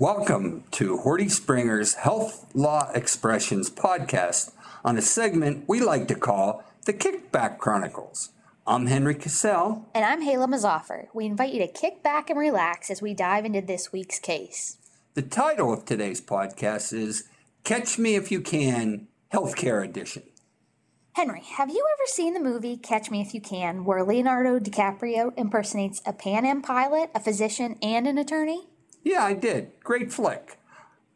Welcome to Horty Springer's Health Law Expressions podcast on a segment we like to call the Kickback Chronicles. I'm Henry Casale. And I'm Hala Mouzaffar. We invite you to kick back and relax as we dive into this week's case. The title of today's podcast is Catch Me If You Can Healthcare Edition. Henry, have you ever seen the movie Catch Me If You Can, where Leonardo DiCaprio impersonates a Pan Am pilot, a physician, and an attorney? Yeah, I did. Great flick.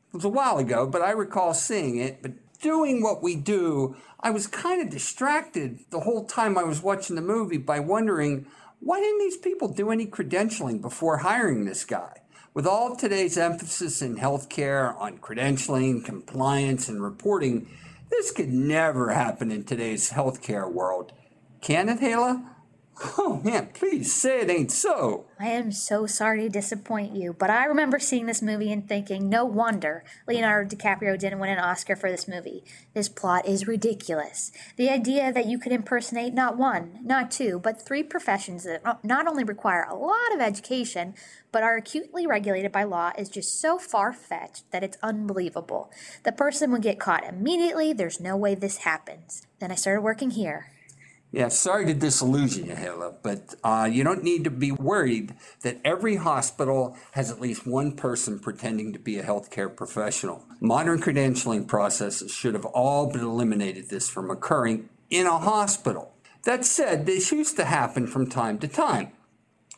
It was a while ago, but I recall seeing it. But doing what we do, I was kind of distracted the whole time I was watching the movie by wondering why didn't these people do any credentialing before hiring this guy? With all of today's emphasis in healthcare on credentialing, compliance, and reporting, this could never happen in today's healthcare world. Can it, Hala? Oh man, please say it ain't so. I am so sorry to disappoint you, but I remember seeing this movie and thinking, no wonder Leonardo DiCaprio didn't win an Oscar for this movie. This plot is ridiculous. The idea that you could impersonate not one, not two, but three professions that not only require a lot of education, but are acutely regulated by law is just so far fetched that it's unbelievable. The person would get caught immediately. There's no way this happens. Then I started working here. Yeah, sorry to disillusion you, Hala, but uh, you don't need to be worried that every hospital has at least one person pretending to be a healthcare professional. Modern credentialing processes should have all been eliminated this from occurring in a hospital. That said, this used to happen from time to time.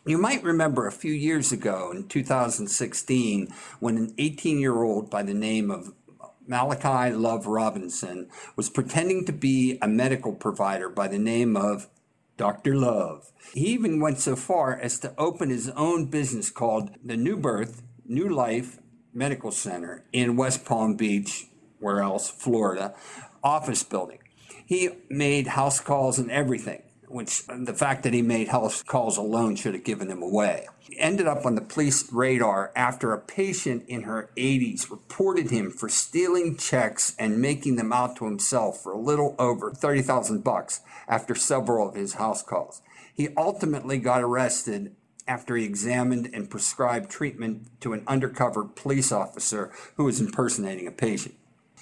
You might remember a few years ago in 2016 when an 18 year old by the name of Malachi Love Robinson was pretending to be a medical provider by the name of Dr. Love. He even went so far as to open his own business called the New Birth, New Life Medical Center in West Palm Beach, where else, Florida, office building. He made house calls and everything which the fact that he made house calls alone should have given him away. He ended up on the police radar after a patient in her 80s reported him for stealing checks and making them out to himself for a little over 30,000 bucks after several of his house calls. He ultimately got arrested after he examined and prescribed treatment to an undercover police officer who was impersonating a patient.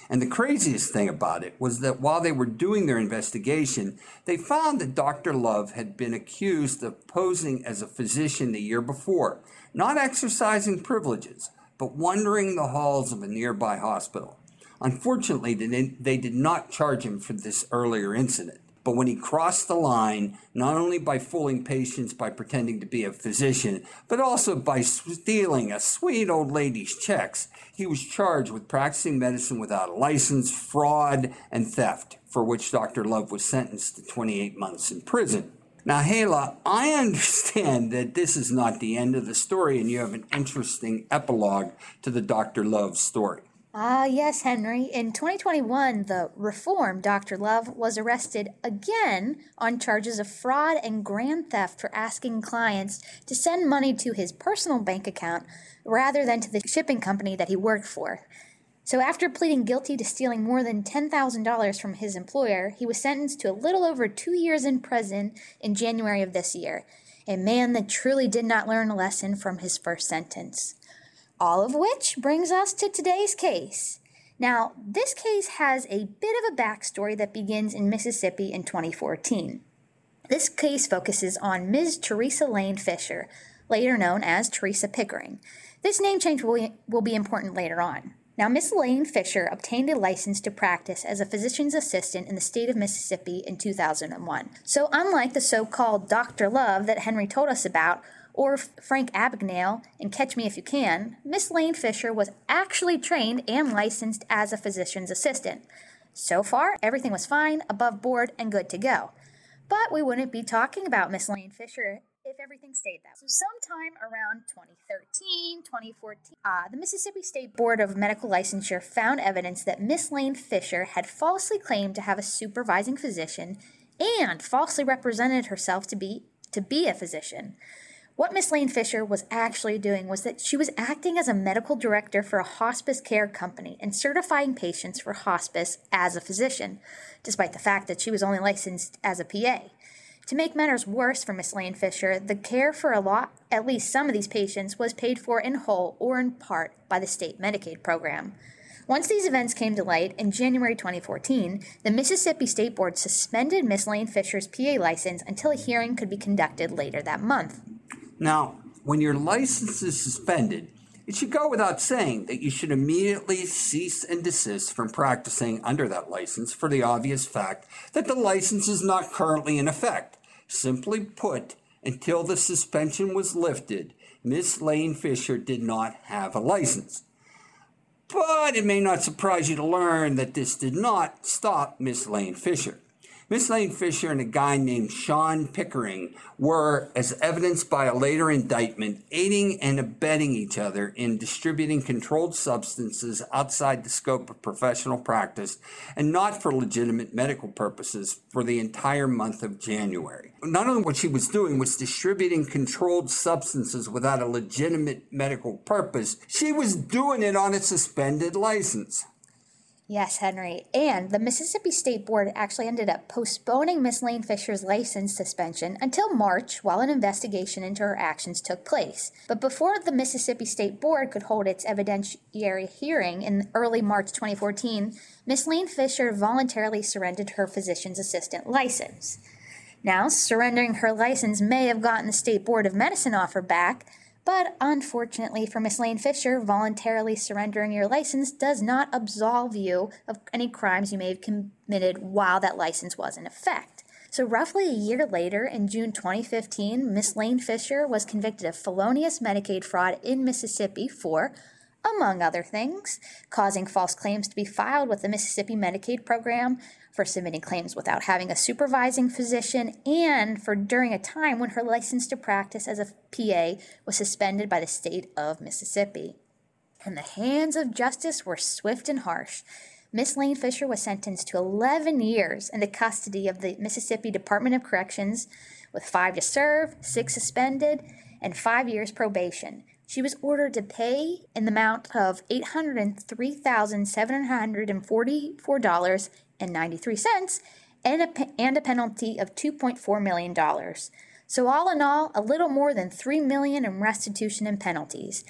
And the craziest thing about it was that while they were doing their investigation, they found that Dr. Love had been accused of posing as a physician the year before, not exercising privileges, but wandering the halls of a nearby hospital. Unfortunately, they did not charge him for this earlier incident. But when he crossed the line, not only by fooling patients by pretending to be a physician, but also by stealing a sweet old lady's checks, he was charged with practicing medicine without a license, fraud, and theft, for which Dr. Love was sentenced to 28 months in prison. Now, Hala, I understand that this is not the end of the story and you have an interesting epilogue to the Dr. Love story. Ah, yes, Henry. In 2021, the reformed Dr. Love was arrested again on charges of fraud and grand theft for asking clients to send money to his personal bank account rather than to the shipping company that he worked for. So, after pleading guilty to stealing more than $10,000 from his employer, he was sentenced to a little over two years in prison in January of this year. A man that truly did not learn a lesson from his first sentence. All of which brings us to today's case. Now, this case has a bit of a backstory that begins in Mississippi in 2014. This case focuses on Ms. Teresa Lane Fisher, later known as Teresa Pickering. This name change will be, important later on. Now, Miss Lane Fisher obtained a license to practice as a physician's assistant in the state of Mississippi in 2001. So, unlike the so called Dr. Love that Henry told us about, or Frank Abagnale in Catch Me If You Can, Miss Lane Fisher was actually trained and licensed as a physician's assistant. So far, everything was fine, above board, and good to go. But we wouldn't be talking about Miss Lane Fisher if everything stayed that way. So, sometime around 2013, 2014, uh, the Mississippi State Board of Medical Licensure found evidence that Miss Lane Fisher had falsely claimed to have a supervising physician and falsely represented herself to be to be a physician. What Miss Lane Fisher was actually doing was that she was acting as a medical director for a hospice care company and certifying patients for hospice as a physician, despite the fact that she was only licensed as a PA. To make matters worse for Miss Lane Fisher, the care for a lot, at least some of these patients, was paid for in whole or in part by the state Medicaid program. Once these events came to light in January 2014, the Mississippi State Board suspended Miss Lane Fisher's PA license until a hearing could be conducted later that month. Now, when your license is suspended, it should go without saying that you should immediately cease and desist from practicing under that license for the obvious fact that the license is not currently in effect. Simply put, until the suspension was lifted, Miss Lane Fisher did not have a license. But it may not surprise you to learn that this did not stop Miss Lane Fisher. Miss Lane Fisher and a guy named Sean Pickering were, as evidenced by a later indictment, aiding and abetting each other in distributing controlled substances outside the scope of professional practice and not for legitimate medical purposes for the entire month of January. Not only what she was doing was distributing controlled substances without a legitimate medical purpose, she was doing it on a suspended license. Yes, Henry. And the Mississippi State Board actually ended up postponing Miss Lane Fisher's license suspension until March while an investigation into her actions took place. But before the Mississippi State Board could hold its evidentiary hearing in early March 2014, Miss Lane Fisher voluntarily surrendered her physician's assistant license. Now, surrendering her license may have gotten the State Board of Medicine off her back, but unfortunately for Miss Lane Fisher, voluntarily surrendering your license does not absolve you of any crimes you may have committed while that license was in effect. So, roughly a year later, in June 2015, Miss Lane Fisher was convicted of felonious Medicaid fraud in Mississippi for among other things, causing false claims to be filed with the Mississippi Medicaid program, for submitting claims without having a supervising physician, and for during a time when her license to practice as a PA was suspended by the state of Mississippi. And the hands of justice were swift and harsh. Miss Lane Fisher was sentenced to 11 years in the custody of the Mississippi Department of Corrections, with five to serve, six suspended, and five years probation. She was ordered to pay in the amount of $803,744.93 and a, and a penalty of $2.4 million. So all in all, a little more than 3 million in restitution and penalties.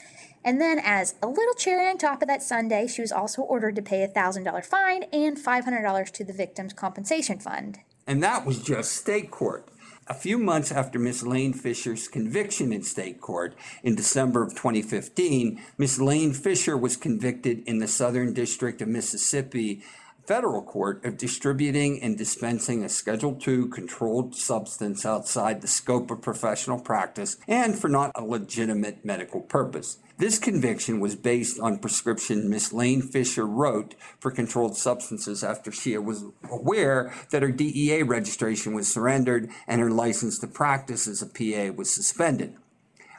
And then, as a little cherry on top of that Sunday, she was also ordered to pay a $1,000 fine and $500 to the victim's compensation fund. And that was just state court. A few months after Miss Lane Fisher's conviction in state court in December of 2015, Miss Lane Fisher was convicted in the Southern District of Mississippi federal court of distributing and dispensing a Schedule II controlled substance outside the scope of professional practice and for not a legitimate medical purpose. This conviction was based on prescription Miss Lane Fisher wrote for controlled substances after she was aware that her DEA registration was surrendered and her license to practice as a PA was suspended.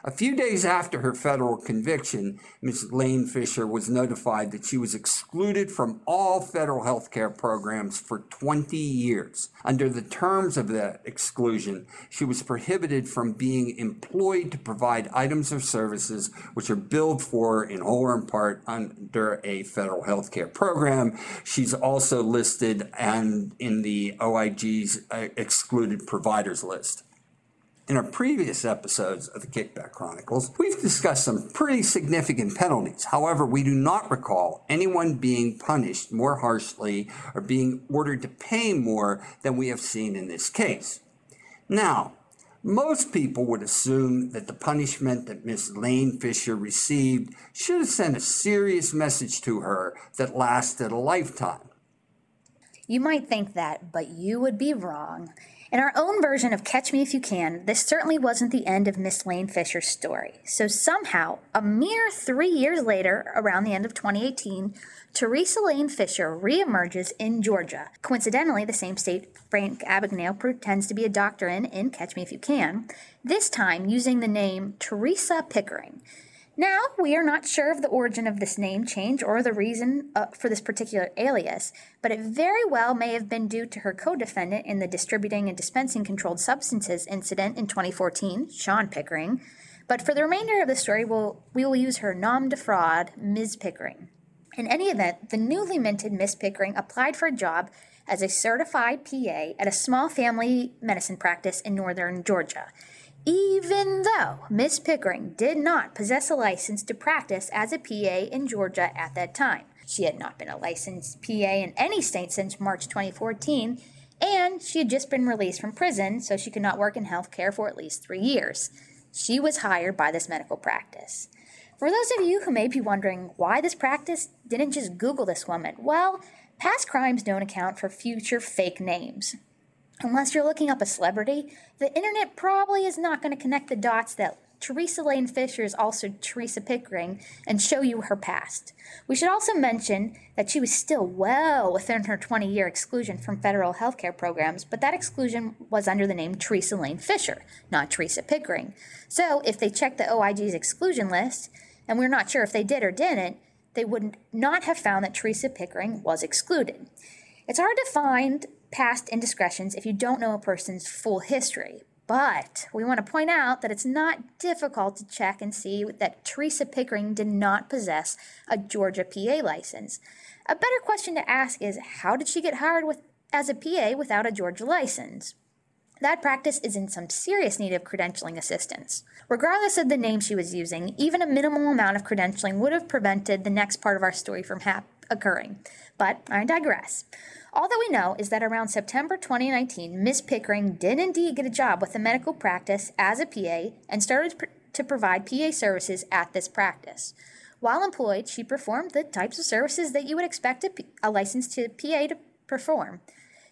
A few days after her federal conviction, Ms. Lane Fisher was notified that she was excluded from all federal health care programs for 20 years. Under the terms of that exclusion, she was prohibited from being employed to provide items or services which are billed for in whole or in part under a federal health care program. She's also listed and in the OIG's uh, excluded providers list. In our previous episodes of the Kickback Chronicles, we've discussed some pretty significant penalties. However, we do not recall anyone being punished more harshly or being ordered to pay more than we have seen in this case. Now, most people would assume that the punishment that Miss Lane Fisher received should have sent a serious message to her that lasted a lifetime. You might think that, but you would be wrong. In our own version of Catch Me If You Can, this certainly wasn't the end of Miss Lane Fisher's story. So somehow, a mere three years later, around the end of 2018, Teresa Lane Fisher reemerges in Georgia. Coincidentally, the same state Frank Abagnale pretends to be a doctor in in Catch Me If You Can, this time using the name Teresa Pickering. Now, we are not sure of the origin of this name change or the reason uh, for this particular alias, but it very well may have been due to her co defendant in the distributing and dispensing controlled substances incident in 2014, Sean Pickering. But for the remainder of the story, we'll, we will use her nom de fraud, Ms. Pickering. In any event, the newly minted Miss Pickering applied for a job as a certified PA at a small family medicine practice in northern Georgia. Even though Miss Pickering did not possess a license to practice as a PA in Georgia at that time. She had not been a licensed PA in any state since March 2014, and she had just been released from prison, so she could not work in healthcare for at least three years. She was hired by this medical practice. For those of you who may be wondering why this practice didn't just Google this woman, well, past crimes don't account for future fake names. Unless you're looking up a celebrity, the internet probably is not going to connect the dots that Teresa Lane Fisher is also Teresa Pickering and show you her past. We should also mention that she was still well within her 20 year exclusion from federal health care programs, but that exclusion was under the name Teresa Lane Fisher, not Teresa Pickering. So if they checked the OIG's exclusion list, and we're not sure if they did or didn't, they would not have found that Teresa Pickering was excluded. It's hard to find past indiscretions if you don't know a person's full history, but we want to point out that it's not difficult to check and see that Teresa Pickering did not possess a Georgia PA license. A better question to ask is how did she get hired with, as a PA without a Georgia license? That practice is in some serious need of credentialing assistance. Regardless of the name she was using, even a minimal amount of credentialing would have prevented the next part of our story from occurring. But I digress. All that we know is that around September 2019, Miss Pickering did indeed get a job with a medical practice as a PA and started pr- to provide PA services at this practice. While employed, she performed the types of services that you would expect a, P- a licensed PA to perform.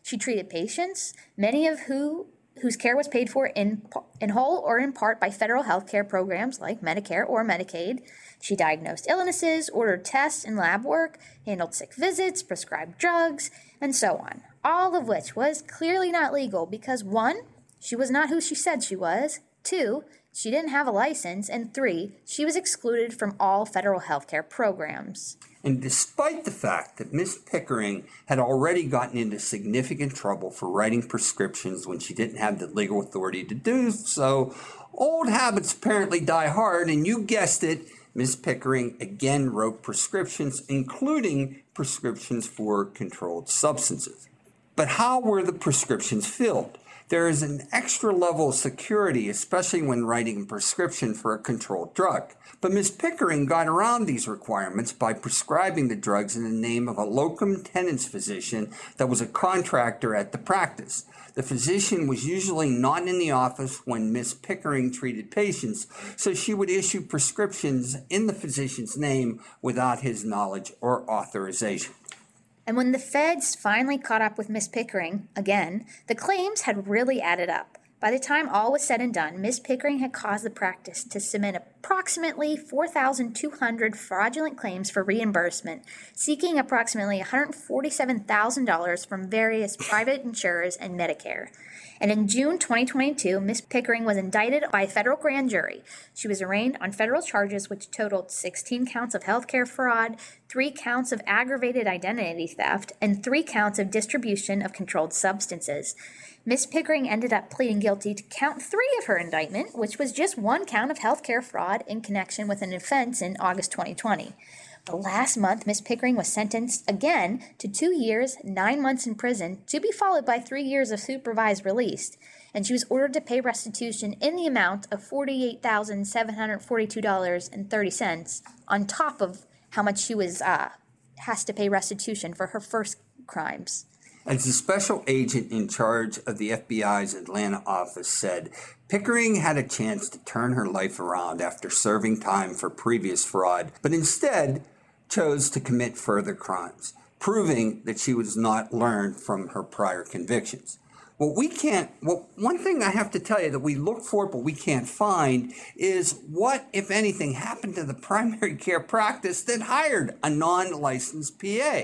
She treated patients, many of who whose care was paid for in, in whole or in part by federal health care programs like Medicare or Medicaid. She diagnosed illnesses, ordered tests and lab work, handled sick visits, prescribed drugs, and so on. All of which was clearly not legal because one, she was not who she said she was, two, she didn't have a license, and three, she was excluded from all federal health care programs. And despite the fact that Miss Pickering had already gotten into significant trouble for writing prescriptions when she didn't have the legal authority to do so, old habits apparently die hard, and you guessed it, Miss Pickering again wrote prescriptions, including prescriptions for controlled substances. But how were the prescriptions filled? There is an extra level of security, especially when writing a prescription for a controlled drug. But Ms. Pickering got around these requirements by prescribing the drugs in the name of a locum tenens physician that was a contractor at the practice. The physician was usually not in the office when Miss Pickering treated patients, so she would issue prescriptions in the physician's name without his knowledge or authorization. And when the feds finally caught up with Miss Pickering, again, the claims had really added up. By the time all was said and done, Miss Pickering had caused the practice to submit approximately 4,200 fraudulent claims for reimbursement, seeking approximately $147,000 from various private insurers and Medicare. And in June 2022, Miss Pickering was indicted by a federal grand jury. She was arraigned on federal charges which totaled 16 counts of healthcare fraud, 3 counts of aggravated identity theft, and 3 counts of distribution of controlled substances. Miss Pickering ended up pleading guilty to count three of her indictment, which was just one count of healthcare fraud in connection with an offense in August 2020. But last month, Miss Pickering was sentenced again to two years, nine months in prison, to be followed by three years of supervised release. And she was ordered to pay restitution in the amount of $48,742.30 on top of how much she was uh, has to pay restitution for her first crimes. As the special agent in charge of the FBI's Atlanta office said, Pickering had a chance to turn her life around after serving time for previous fraud, but instead chose to commit further crimes, proving that she was not learned from her prior convictions. What we can't, well, one thing I have to tell you that we look for but we can't find is what, if anything, happened to the primary care practice that hired a non licensed PA.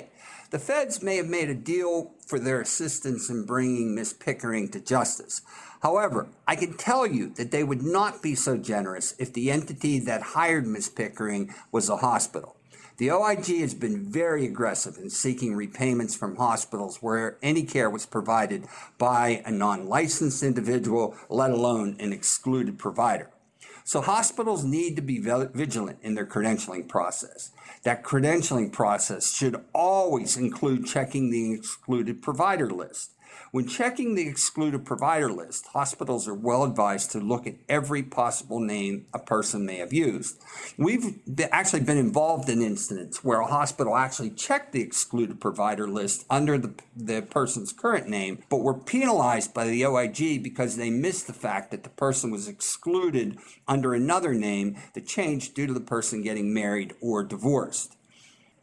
The feds may have made a deal for their assistance in bringing Miss Pickering to justice. However, I can tell you that they would not be so generous if the entity that hired Miss Pickering was a hospital. The OIG has been very aggressive in seeking repayments from hospitals where any care was provided by a non licensed individual, let alone an excluded provider. So hospitals need to be vigilant in their credentialing process. That credentialing process should always include checking the excluded provider list. When checking the excluded provider list, hospitals are well advised to look at every possible name a person may have used. We've actually been involved in incidents where a hospital actually checked the excluded provider list under the, the person's current name, but were penalized by the OIG because they missed the fact that the person was excluded under another name that changed due to the person getting married or divorced.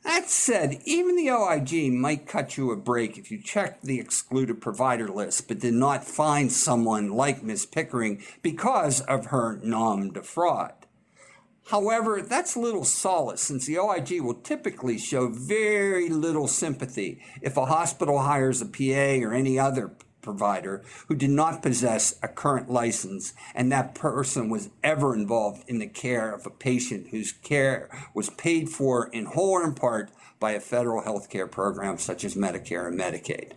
That said, even the OIG might cut you a break if you checked the excluded provider list but did not find someone like Ms. Pickering because of her nom de fraud. However, that's little solace since the OIG will typically show very little sympathy if a hospital hires a PA or any other provider who did not possess a current license and that person was ever involved in the care of a patient whose care was paid for in whole or in part by a federal health care program such as Medicare and Medicaid.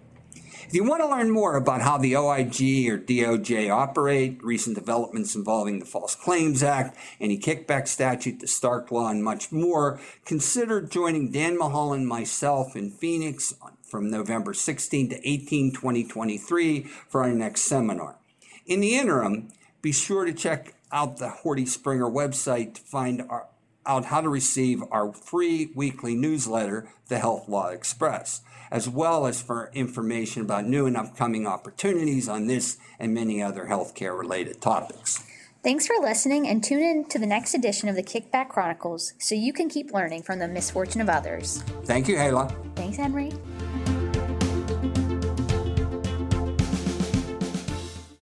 If you want to learn more about how the OIG or DOJ operate, recent developments involving the False Claims Act, anti kickback statute, the Stark Law, and much more, consider joining Dan Mulholland and myself in Phoenix from November 16 to 18, 2023 for our next seminar. In the interim, be sure to check out the Horty Springer website to find our, out how to receive our free weekly newsletter, The Health Law Express as well as for information about new and upcoming opportunities on this and many other healthcare related topics. Thanks for listening and tune in to the next edition of the Kickback Chronicles so you can keep learning from the misfortune of others. Thank you, Hala. Thanks, Henry.